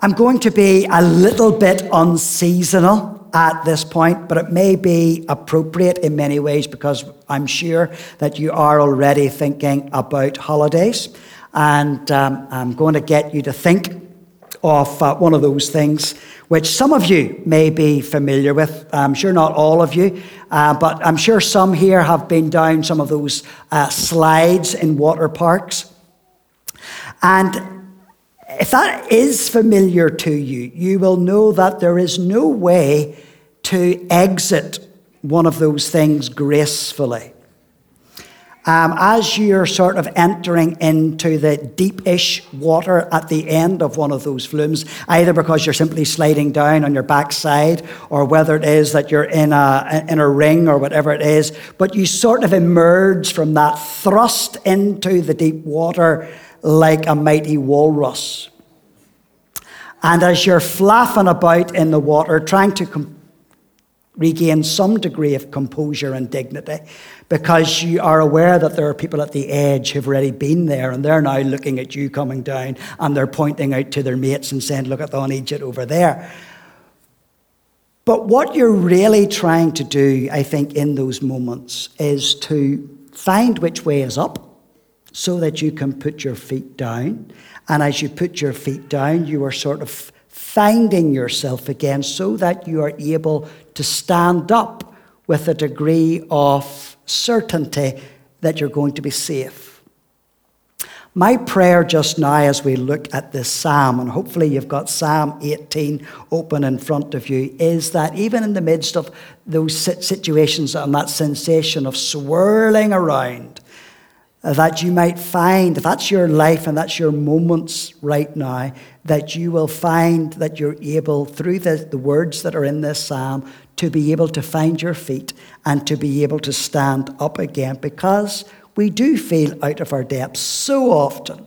I'm going to be a little bit unseasonal at this point, but it may be appropriate in many ways because I'm sure that you are already thinking about holidays. And um, I'm going to get you to think of uh, one of those things which some of you may be familiar with. I'm sure not all of you, uh, but I'm sure some here have been down some of those uh, slides in water parks. And if that is familiar to you, you will know that there is no way to exit one of those things gracefully. Um, as you're sort of entering into the deep-ish water at the end of one of those flumes, either because you're simply sliding down on your backside, or whether it is that you're in a, in a ring or whatever it is, but you sort of emerge from that thrust into the deep water like a mighty walrus. And as you're flapping about in the water, trying to com- regain some degree of composure and dignity, because you are aware that there are people at the edge who've already been there and they're now looking at you coming down and they're pointing out to their mates and saying, Look at the Egypt over there. But what you're really trying to do, I think, in those moments is to find which way is up so that you can put your feet down. And as you put your feet down, you are sort of finding yourself again so that you are able to stand up with a degree of certainty that you're going to be safe. My prayer just now, as we look at this psalm, and hopefully you've got Psalm 18 open in front of you, is that even in the midst of those situations and that sensation of swirling around, that you might find, if that's your life and that's your moments right now, that you will find that you're able, through the, the words that are in this psalm, to be able to find your feet and to be able to stand up again because we do feel out of our depths so often.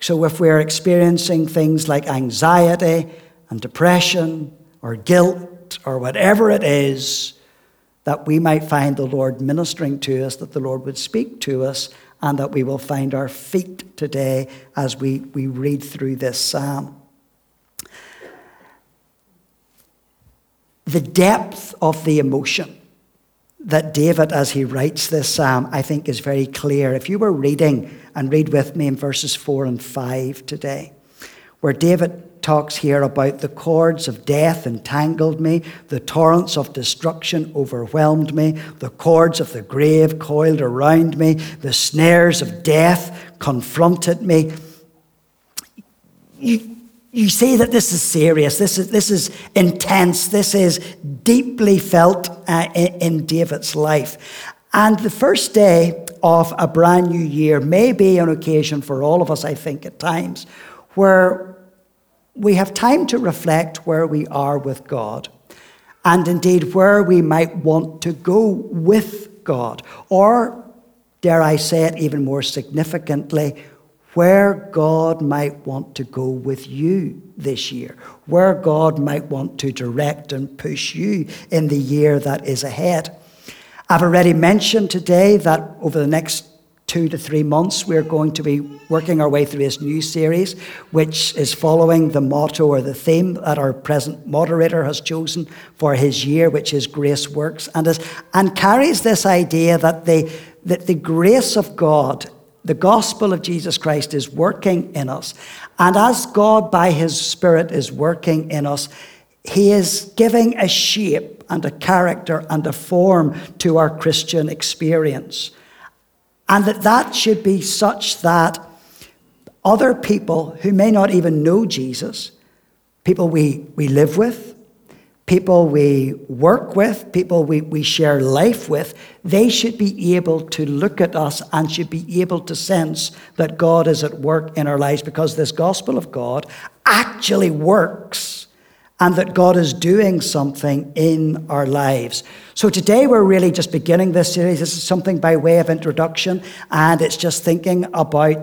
So if we're experiencing things like anxiety and depression or guilt or whatever it is, that we might find the Lord ministering to us, that the Lord would speak to us, and that we will find our feet today as we, we read through this psalm. The depth of the emotion that David, as he writes this psalm, I think is very clear. If you were reading, and read with me in verses 4 and 5 today, where David talks here about the cords of death entangled me, the torrents of destruction overwhelmed me, the cords of the grave coiled around me, the snares of death confronted me. You, you see that this is serious, this is, this is intense, this is deeply felt uh, in, in David's life. And the first day of a brand new year may be an occasion for all of us, I think, at times, where we have time to reflect where we are with God and indeed where we might want to go with God, or, dare I say it even more significantly, where God might want to go with you this year, where God might want to direct and push you in the year that is ahead. I've already mentioned today that over the next two to three months, we're going to be working our way through this new series, which is following the motto or the theme that our present moderator has chosen for his year, which is Grace Works, and, is, and carries this idea that the, that the grace of God, the gospel of Jesus Christ, is working in us. And as God, by his Spirit, is working in us, he is giving a shape and a character and a form to our Christian experience. And that that should be such that other people who may not even know Jesus, people we, we live with, people we work with, people we, we share life with, they should be able to look at us and should be able to sense that God is at work in our lives because this gospel of God actually works and that God is doing something in our lives. So today we're really just beginning this series. This is something by way of introduction, and it's just thinking about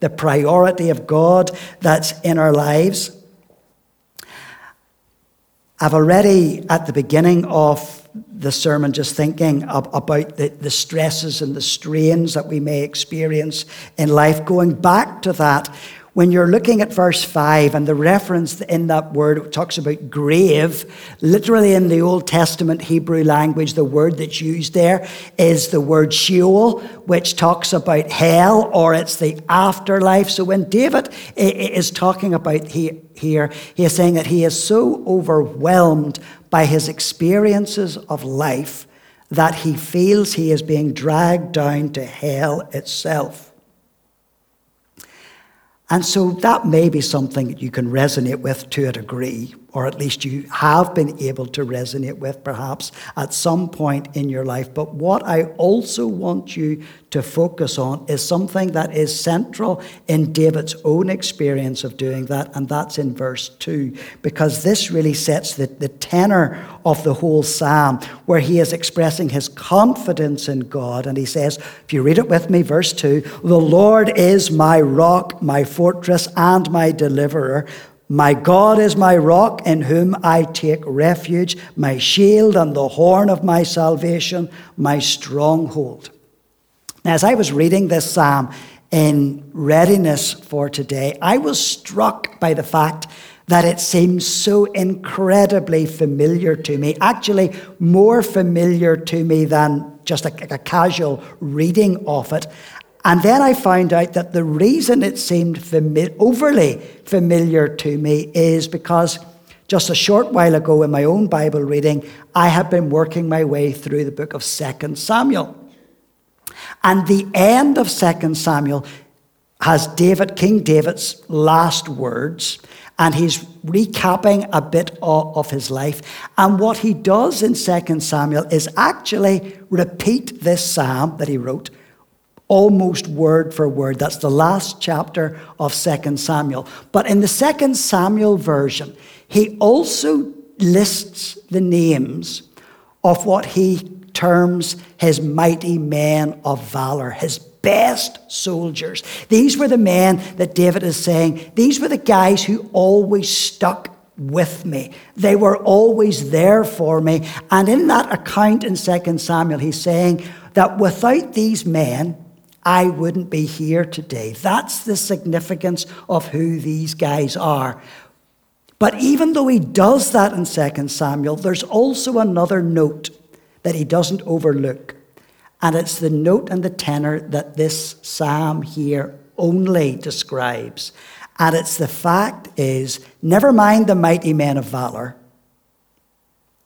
the priority of God that's in our lives. I've already, at the beginning of the sermon, just thinking about the, the stresses and the strains that we may experience in life, going back to that when you're looking at verse 5 and the reference in that word talks about grave, literally in the Old Testament Hebrew language, the word that's used there is the word Sheol, which talks about hell or it's the afterlife. So when David is talking about here, he is saying that he is so overwhelmed by his experiences of life that he feels he is being dragged down to hell itself. And so that may be something that you can resonate with to a degree or at least you have been able to resonate with perhaps at some point in your life. But what I also want you to focus on is something that is central in David's own experience of doing that, and that's in verse 2, because this really sets the, the tenor of the whole psalm, where he is expressing his confidence in God. And he says, if you read it with me, verse 2 The Lord is my rock, my fortress, and my deliverer. My God is my rock in whom I take refuge, my shield and the horn of my salvation, my stronghold. Now, as I was reading this psalm in readiness for today, I was struck by the fact that it seems so incredibly familiar to me, actually, more familiar to me than just a, a casual reading of it. And then I found out that the reason it seemed fami- overly familiar to me is because just a short while ago in my own Bible reading, I had been working my way through the book of 2 Samuel. And the end of 2 Samuel has David, King David's last words, and he's recapping a bit of, his life. And what he does in 2 Samuel is actually repeat this psalm that he wrote almost word for word. That's the last chapter of 2 Samuel. But in the 2 Samuel version, he also lists the names of what he terms his mighty men of valor, his best soldiers. These were the men that David is saying, these were the guys who always stuck with me. They were always there for me. And in that account in 2 Samuel, he's saying that without these men, I wouldn't be here today. That's the significance of who these guys are. But even though he does that in 2 Samuel, there's also another note that he doesn't overlook. And it's the note and the tenor that this psalm here only describes. And it's the fact is, never mind the mighty men of valor,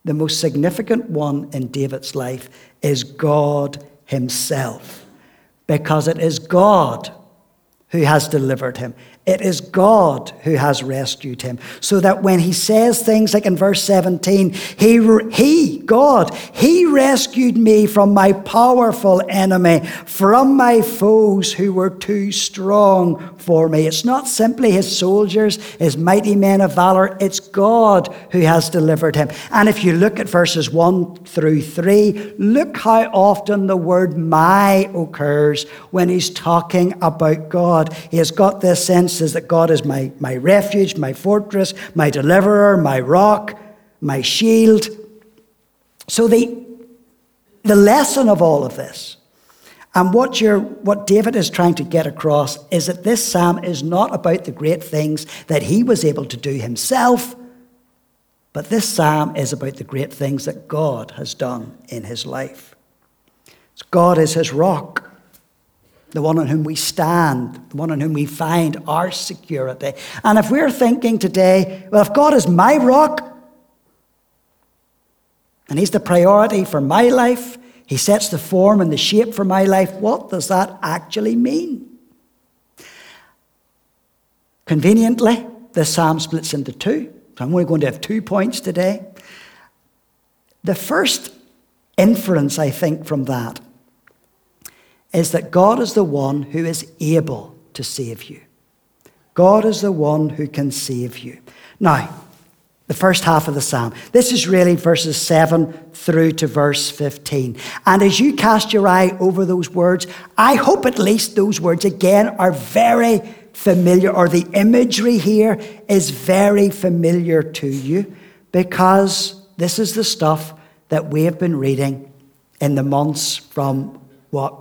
the most significant one in David's life is God himself because it is God who has delivered him. It is God who has rescued him. So that when he says things like in verse 17, he, he, God, he rescued me from my powerful enemy, from my foes who were too strong for me. It's not simply his soldiers, his mighty men of valor, it's God who has delivered him. And if you look at verses 1 through 3, look how often the word my occurs when he's talking about God. He has got this sense says that God is my, my refuge, my fortress, my deliverer, my rock, my shield. So the, the lesson of all of this, and what, you're, what David is trying to get across, is that this psalm is not about the great things that he was able to do himself, but this psalm is about the great things that God has done in his life. God is his rock the one on whom we stand, the one on whom we find our security. And if we're thinking today, well, if God is my rock, and He's the priority for my life, He sets the form and the shape for my life, what does that actually mean? Conveniently, the psalm splits into two. So I'm only going to have two points today. The first inference, I think, from that is that God is the one who is able to save you. God is the one who can save you. Now, the first half of the psalm. This is really verses 7 through to verse 15. And as you cast your eye over those words, I hope at least those words again are very familiar, or the imagery here is very familiar to you, because this is the stuff that we have been reading in the months from what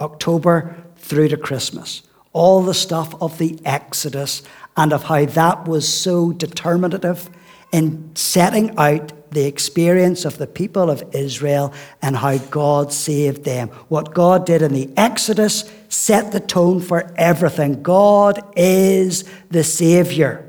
October through to Christmas. all the stuff of the Exodus and of how that was so determinative in setting out the experience of the people of Israel and how God saved them. What God did in the Exodus set the tone for everything. God is the Savior.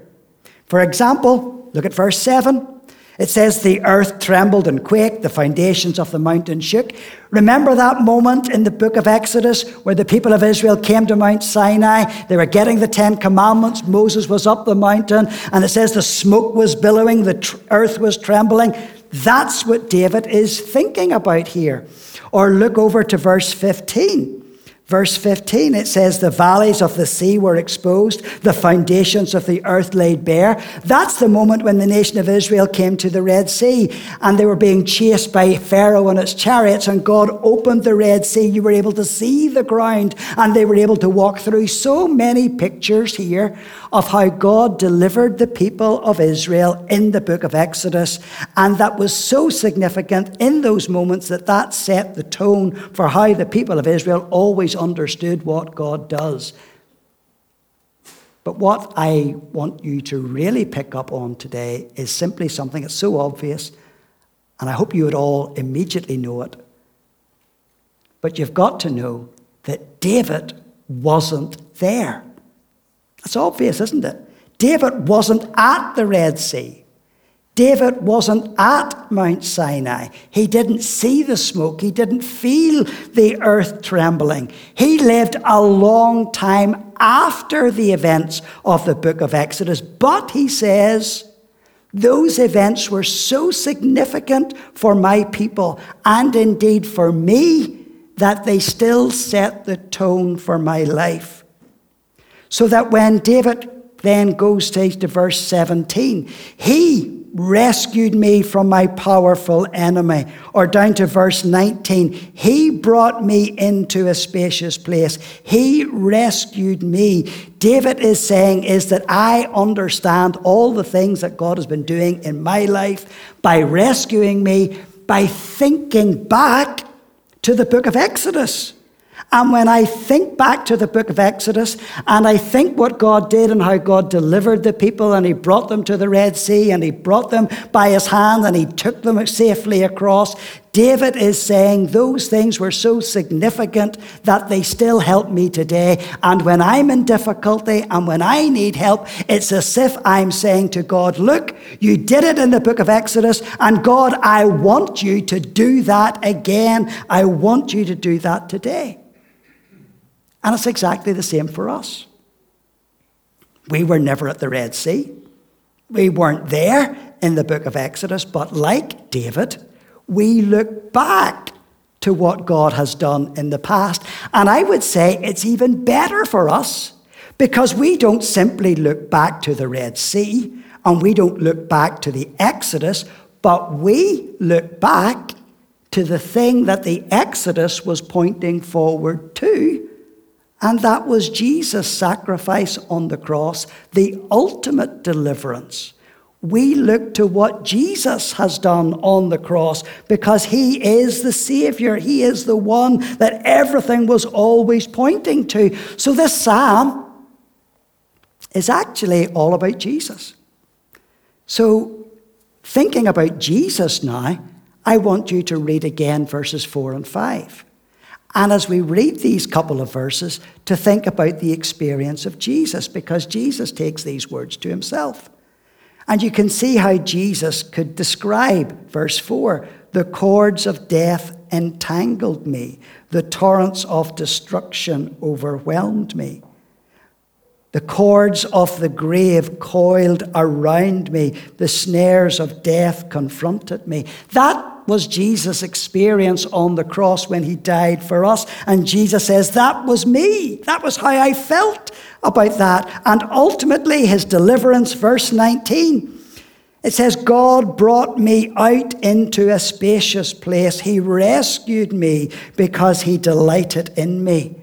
For example, look at verse 7. It says, The earth trembled and quaked, the foundations of the mountain shook. Remember that moment in the book of Exodus where the people of Israel came to Mount Sinai? They were getting the Ten Commandments. Moses was up the mountain, and it says the smoke was billowing, the tr- earth was trembling. That's what David is thinking about here. Or look over to verse 15. Verse 15, it says, The valleys of the sea were exposed, the foundations of the earth laid bare. That's the moment when the nation of Israel came to the Red Sea and they were being chased by Pharaoh and his chariots, and God opened the Red Sea. You were able to see the ground and they were able to walk through. So many pictures here of how God delivered the people of Israel in the book of Exodus. And that was so significant in those moments that that set the tone for how the people of Israel always understood what God does. But what I want you to really pick up on today is simply something that's so obvious, and I hope you would all immediately know it. But you've got to know that David wasn't there. That's obvious, isn't it? David wasn't at the Red Sea. David wasn't at Mount Sinai. He didn't see the smoke. He didn't feel the earth trembling. He lived a long time after the events of the book of Exodus. But he says, those events were so significant for my people and indeed for me that they still set the tone for my life. So that when David then goes to, verse 17, he rescued me from my powerful enemy. Or down to verse 19, he brought me into a spacious place. He rescued me. David is saying is that I understand all the things that God has been doing in my life by rescuing me, by thinking back to the book of Exodus. And when I think back to the book of Exodus and I think what God did and how God delivered the people and He brought them to the Red Sea and He brought them by His hand and He took them safely across, David is saying those things were so significant that they still help me today. And when I'm in difficulty and when I need help, it's as if I'm saying to God, Look, you did it in the book of Exodus, and God, I want you to do that again. I want you to do that today. And it's exactly the same for us. We were never at the Red Sea. We weren't there in the book of Exodus, but like David, we look back to what God has done in the past. And I would say it's even better for us because we don't simply look back to the Red Sea and we don't look back to the Exodus, but we look back to the thing that the Exodus was pointing forward to and that was Jesus' sacrifice on the cross, the ultimate deliverance. We look to what Jesus has done on the cross because he is the Savior. He is the one that everything was always pointing to. So, this psalm is actually all about Jesus. So, thinking about Jesus now, I want you to read again verses 4 and 5. And as we read these couple of verses, to think about the experience of Jesus, because Jesus takes these words to himself. And you can see how Jesus could describe, verse 4 the cords of death entangled me, the torrents of destruction overwhelmed me. The cords of the grave coiled around me, the snares of death confronted me. That was Jesus' experience on the cross when he died for us. And Jesus says, That was me. That was how I felt about that. And ultimately, his deliverance, verse 19. It says, God brought me out into a spacious place. He rescued me because he delighted in me.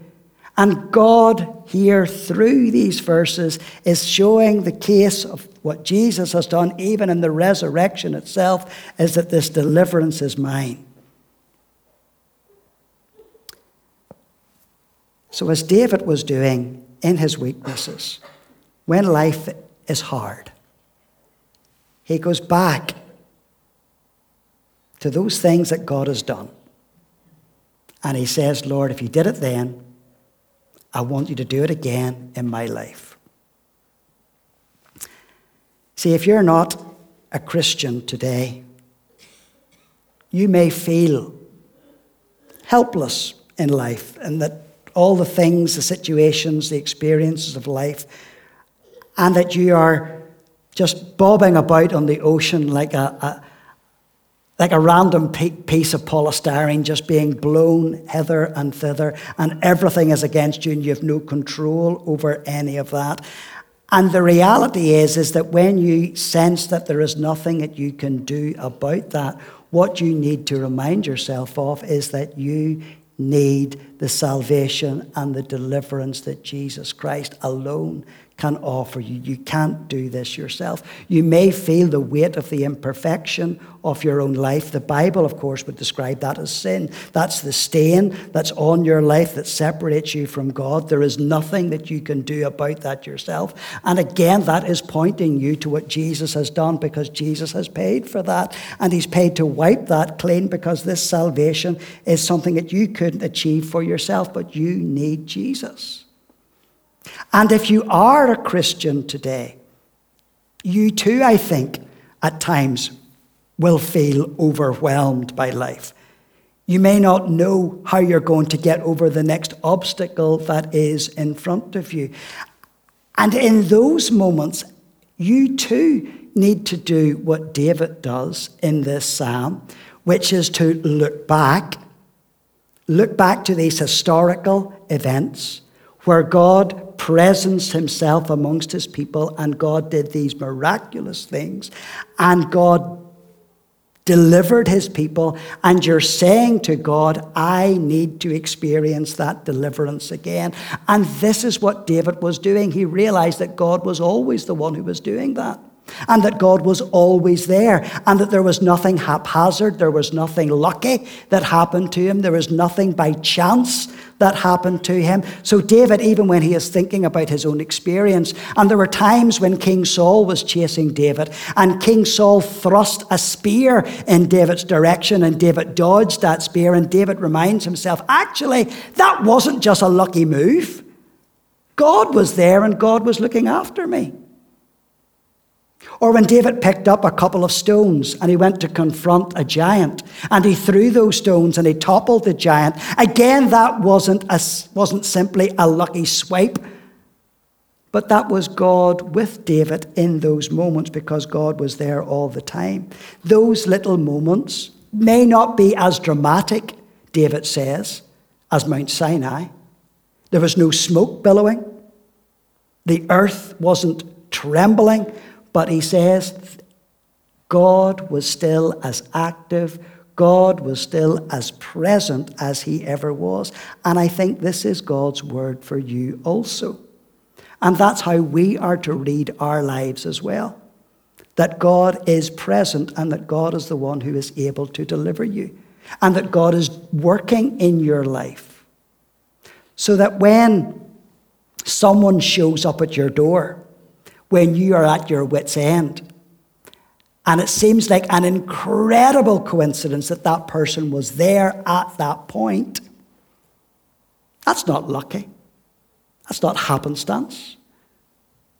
And God, here through these verses, is showing the case of what Jesus has done, even in the resurrection itself, is that this deliverance is mine. So, as David was doing in his weaknesses, when life is hard, he goes back to those things that God has done. And he says, Lord, if you did it then, I want you to do it again in my life. See, if you're not a Christian today, you may feel helpless in life and that all the things, the situations, the experiences of life, and that you are just bobbing about on the ocean like a, a like a random piece of polystyrene just being blown hither and thither, and everything is against you, and you have no control over any of that. And the reality is, is that when you sense that there is nothing that you can do about that, what you need to remind yourself of is that you need the salvation and the deliverance that Jesus Christ alone can offer you. You can't do this yourself. You may feel the weight of the imperfection of your own life. The Bible, of course, would describe that as sin. That's the stain that's on your life that separates you from God. There is nothing that you can do about that yourself. And again, that is pointing you to what Jesus has done because Jesus has paid for that. And He's paid to wipe that clean because this salvation is something that you couldn't achieve for yourself, but you need Jesus. And if you are a Christian today, you too, I think, at times will feel overwhelmed by life. You may not know how you're going to get over the next obstacle that is in front of you. And in those moments, you too need to do what David does in this psalm, which is to look back, look back to these historical events where God presents himself amongst his people, and God did these miraculous things, and God delivered his people, and you're saying to God, I need to experience that deliverance again. And this is what David was doing. He realized that God was always the one who was doing that and that God was always there, and that there was nothing haphazard, there was nothing lucky that happened to him, there was nothing by chance that happened to him. So, David, even when he is thinking about his own experience, and there were times when King Saul was chasing David, and King Saul thrust a spear in David's direction, and David dodged that spear, and David reminds himself, actually, that wasn't just a lucky move. God was there, and God was looking after me. Or when David picked up a couple of stones and he went to confront a giant and he threw those stones and he toppled the giant, again, that wasn't, a, wasn't simply a lucky swipe, but that was God with David in those moments because God was there all the time. Those little moments may not be as dramatic, David says, as Mount Sinai. There was no smoke billowing, the earth wasn't trembling but he says God was still as active, God was still as present as he ever was. And I think this is God's word for you also. And that's how we are to read our lives as well. That God is present and that God is the one who is able to deliver you. And that God is working in your life. So that when someone shows up at your door, when you are at your wits' end. And it seems like an incredible coincidence that that person was there at that point. That's not lucky. That's not happenstance.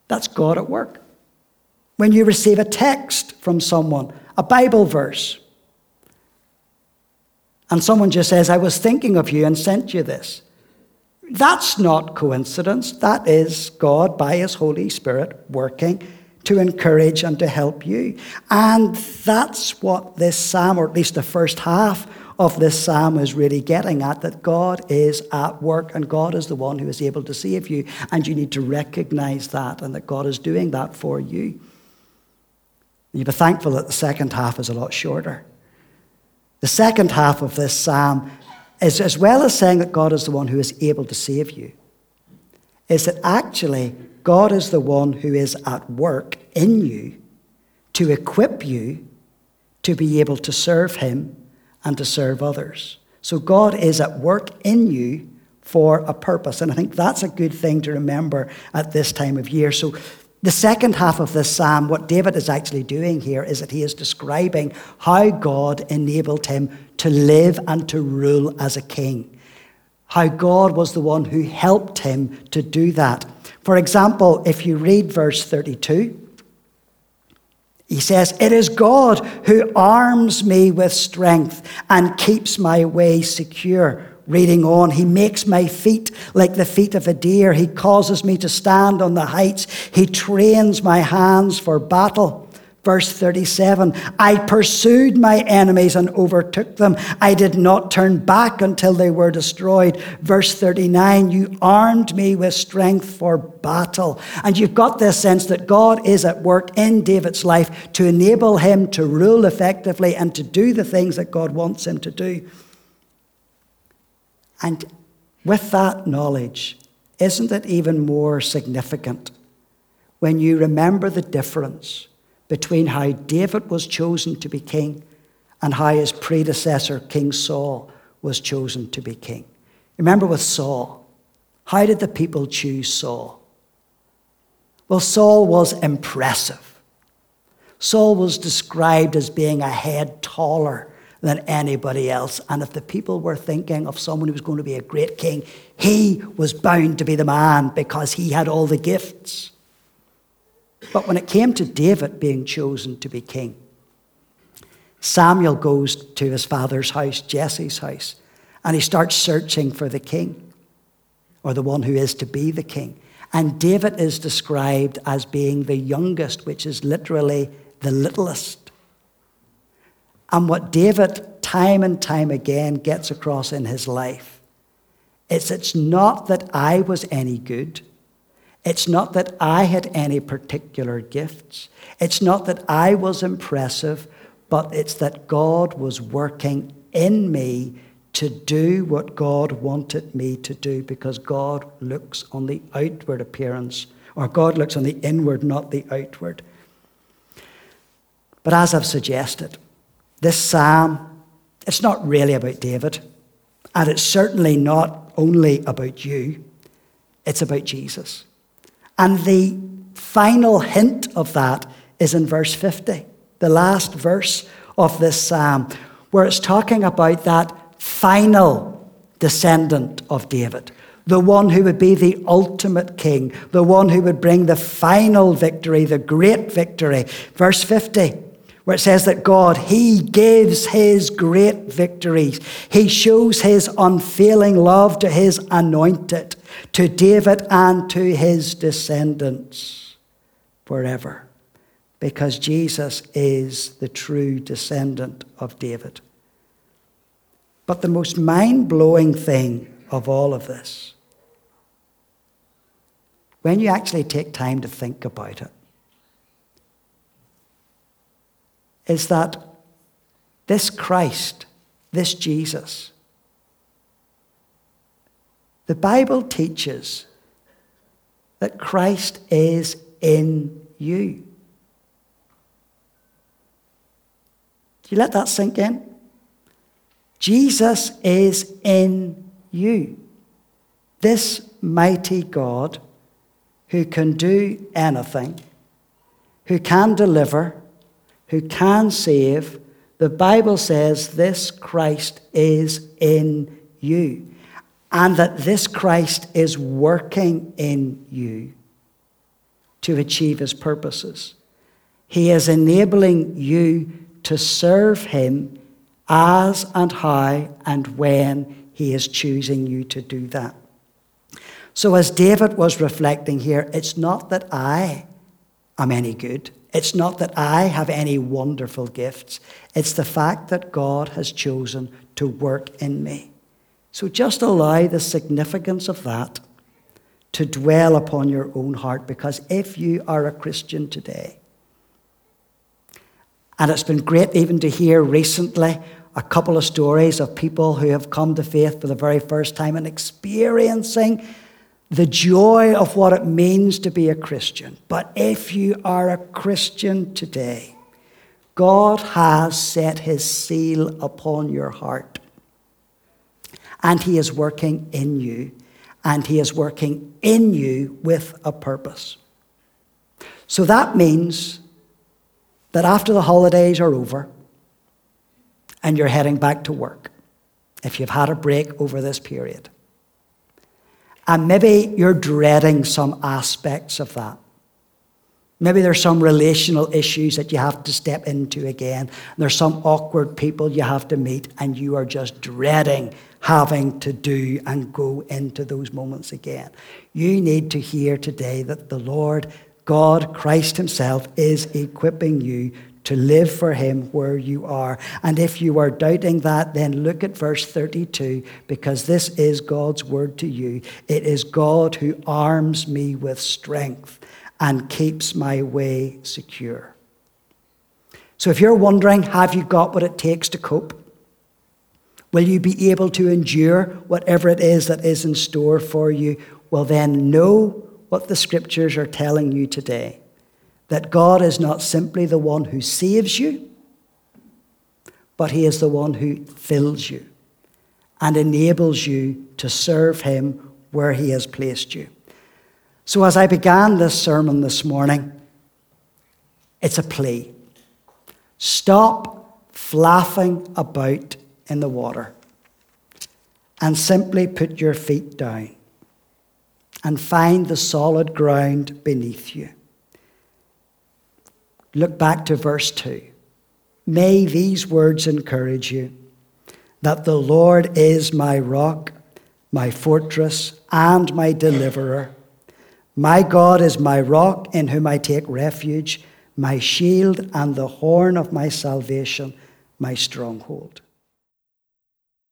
That's God at work. When you receive a text from someone, a Bible verse, and someone just says, I was thinking of you and sent you this. That's not coincidence. That is God, by His Holy Spirit, working to encourage and to help you. And that's what this psalm, or at least the first half of this psalm, is really getting at that God is at work and God is the one who is able to save you. And you need to recognize that and that God is doing that for you. You'll be thankful that the second half is a lot shorter. The second half of this psalm is as well as saying that God is the one who is able to save you, is that actually God is the one who is at work in you to equip you to be able to serve Him and to serve others. So God is at work in you for a purpose. And I think that's a good thing to remember at this time of year. So, the second half of this psalm, what David is actually doing here is that he is describing how God enabled him to live and to rule as a king. How God was the one who helped him to do that. For example, if you read verse 32, he says, It is God who arms me with strength and keeps my way secure. Reading on, he makes my feet like the feet of a deer. He causes me to stand on the heights. He trains my hands for battle. Verse 37 I pursued my enemies and overtook them. I did not turn back until they were destroyed. Verse 39 You armed me with strength for battle. And you've got this sense that God is at work in David's life to enable him to rule effectively and to do the things that God wants him to do. And with that knowledge, isn't it even more significant when you remember the difference? Between how David was chosen to be king and how his predecessor, King Saul, was chosen to be king. Remember with Saul, how did the people choose Saul? Well, Saul was impressive. Saul was described as being a head taller than anybody else. And if the people were thinking of someone who was going to be a great king, he was bound to be the man because he had all the gifts. But when it came to David being chosen to be king, Samuel goes to his father's house, Jesse's house, and he starts searching for the king, or the one who is to be the king. And David is described as being the youngest, which is literally the littlest. And what David, time and time again, gets across in his life is it's not that I was any good. It's not that I had any particular gifts. It's not that I was impressive, but it's that God was working in me to do what God wanted me to do because God looks on the outward appearance, or God looks on the inward, not the outward. But as I've suggested, this psalm, it's not really about David, and it's certainly not only about you, it's about Jesus. And the final hint of that is in verse 50, the last verse of this psalm, where it's talking about that final descendant of David, the one who would be the ultimate king, the one who would bring the final victory, the great victory. Verse 50 where it says that God, He gives His great victories. He shows His unfailing love to His anointed, to David and to his descendants forever. Because Jesus is the true descendant of David. But the most mind blowing thing of all of this, when you actually take time to think about it, is that this Christ, this Jesus, the Bible teaches that Christ is in you. Do you let that sink in? Jesus is in you. This mighty God who can do anything, who can deliver, who can save, the Bible says this Christ is in you. And that this Christ is working in you to achieve his purposes. He is enabling you to serve him as and how and when he is choosing you to do that. So, as David was reflecting here, it's not that I am any good. It's not that I have any wonderful gifts. It's the fact that God has chosen to work in me. So just allow the significance of that to dwell upon your own heart because if you are a Christian today, and it's been great even to hear recently a couple of stories of people who have come to faith for the very first time and experiencing the joy of what it means to be a Christian. But if you are a Christian today, God has set his seal upon your heart. and He is working in you, and He is working in you with a purpose. So that means that after the holidays are over and you're heading back to work, if you've had a break over this period, and maybe you're dreading some aspects of that. Maybe there's some relational issues that you have to step into again. There's some awkward people you have to meet, and you are just dreading having to do and go into those moments again. You need to hear today that the Lord, God, Christ Himself, is equipping you to live for Him where you are. And if you are doubting that, then look at verse 32 because this is God's word to you. It is God who arms me with strength and keeps my way secure. So if you're wondering, have you got what it takes to cope? Will you be able to endure whatever it is that is in store for you? Well, then know what the scriptures are telling you today that God is not simply the one who saves you, but He is the one who fills you and enables you to serve Him where He has placed you. So, as I began this sermon this morning, it's a plea. Stop flapping about in the water and simply put your feet down and find the solid ground beneath you. Look back to verse 2. May these words encourage you that the Lord is my rock, my fortress, and my deliverer. My God is my rock in whom I take refuge, my shield and the horn of my salvation, my stronghold.